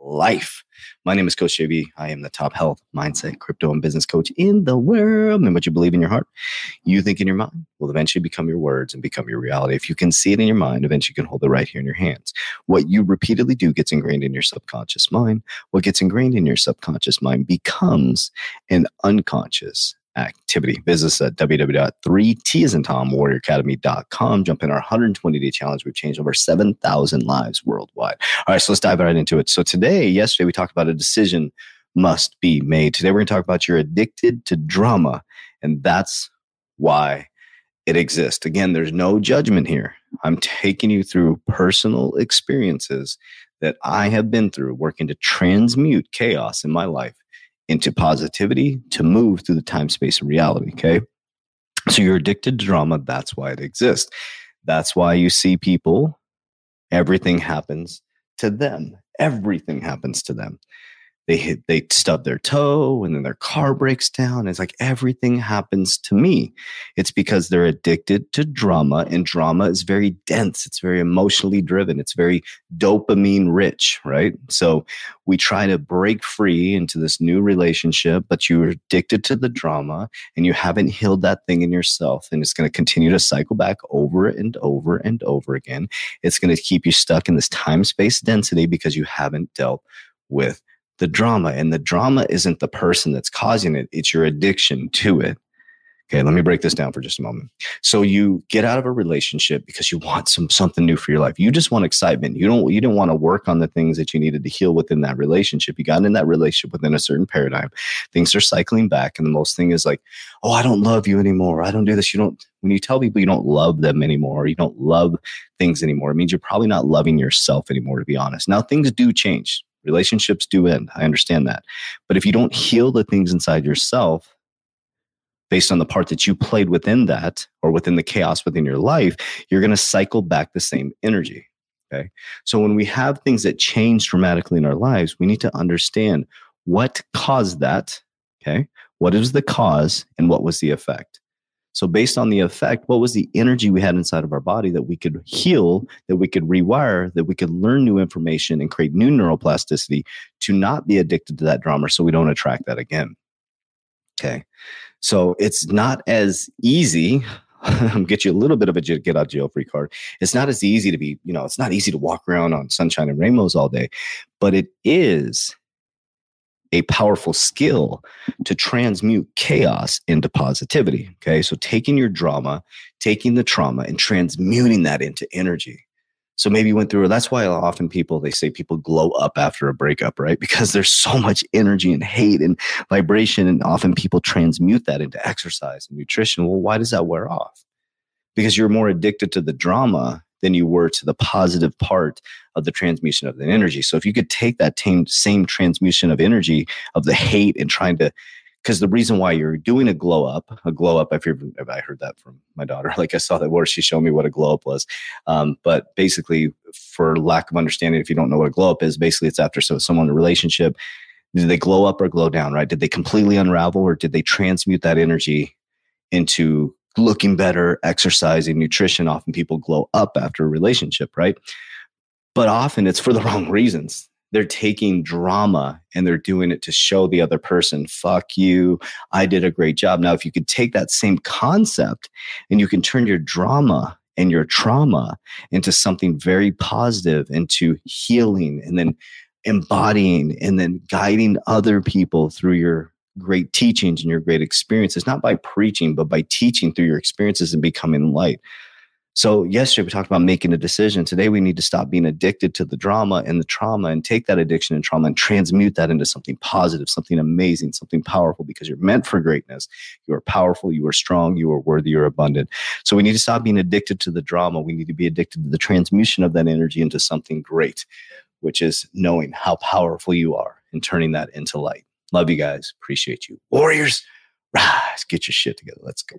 life. My name is Coach JV. I am the top health, mindset, crypto, and business coach in the world. And what you believe in your heart, you think in your mind, will eventually become your words and become your reality. If you can see it in your mind, eventually you can hold it right here in your hands. What you repeatedly do gets ingrained in your subconscious mind. What gets ingrained in your subconscious mind becomes an unconscious activity. Visit us at www.3t as in Tom. Jump in our 120 day challenge. We've changed over 7,000 lives worldwide. All right, so let's dive right into it. So today, yesterday, we talked about a decision must be made. Today, we're going to talk about you're addicted to drama, and that's why it exists. Again, there's no judgment here. I'm taking you through personal experiences that I have been through working to transmute chaos in my life into positivity to move through the time space of reality. Okay. So you're addicted to drama. That's why it exists. That's why you see people, everything happens to them. Everything happens to them they hit they stub their toe and then their car breaks down. It's like everything happens to me. It's because they're addicted to drama and drama is very dense. It's very emotionally driven. It's very dopamine rich right? So we try to break free into this new relationship but you're addicted to the drama and you haven't healed that thing in yourself and it's going to continue to cycle back over and over and over again. It's going to keep you stuck in this time space density because you haven't dealt with the drama. And the drama isn't the person that's causing it, it's your addiction to it. Okay, let me break this down for just a moment. So you get out of a relationship because you want some something new for your life. You just want excitement. You don't you didn't want to work on the things that you needed to heal within that relationship. You got in that relationship within a certain paradigm. Things are cycling back, and the most thing is like, oh, I don't love you anymore. I don't do this. You don't. When you tell people you don't love them anymore, you don't love things anymore, it means you're probably not loving yourself anymore. To be honest, now things do change Relationships do end. I understand that. But if you don't heal the things inside yourself, based on the part that you played within that or within the chaos within your life, you're going to cycle back the same energy. Okay. So when we have things that change dramatically in our lives, we need to understand what caused that. Okay. What is the cause and what was the effect? So, based on the effect, what was the energy we had inside of our body that we could heal, that we could rewire, that we could learn new information and create new neuroplasticity to not be addicted to that drama so we don't attract that again? Okay. So, it's not as easy. Get you a little bit of a get out jail free card. It's not as easy to be, you know, it's not easy to walk around on sunshine and rainbows all day, but it is a powerful skill to transmute chaos into positivity. Okay. So taking your drama, taking the trauma and transmuting that into energy. So maybe you went through, that's why often people, they say people glow up after a breakup, right? Because there's so much energy and hate and vibration. And often people transmute that into exercise and nutrition. Well, why does that wear off? Because you're more addicted to the drama than you were to the positive part of the transmission of the energy. So if you could take that same, same transmission of energy of the hate and trying to because the reason why you're doing a glow up, a glow up, if, if I heard that from my daughter, like I saw that where she showed me what a glow up was. Um, but basically, for lack of understanding, if you don't know what a glow up is, basically it's after so someone in a relationship, did they glow up or glow down, right? Did they completely unravel or did they transmute that energy into looking better, exercising, nutrition? Often people glow up after a relationship, right? But often it's for the wrong reasons they're taking drama and they're doing it to show the other person, fuck you, I did a great job. Now, if you could take that same concept and you can turn your drama and your trauma into something very positive, into healing and then embodying and then guiding other people through your great teachings and your great experiences, not by preaching, but by teaching through your experiences and becoming light. So, yesterday we talked about making a decision. Today we need to stop being addicted to the drama and the trauma and take that addiction and trauma and transmute that into something positive, something amazing, something powerful because you're meant for greatness. You are powerful, you are strong, you are worthy, you're abundant. So, we need to stop being addicted to the drama. We need to be addicted to the transmutation of that energy into something great, which is knowing how powerful you are and turning that into light. Love you guys. Appreciate you. Warriors, rise, get your shit together. Let's go.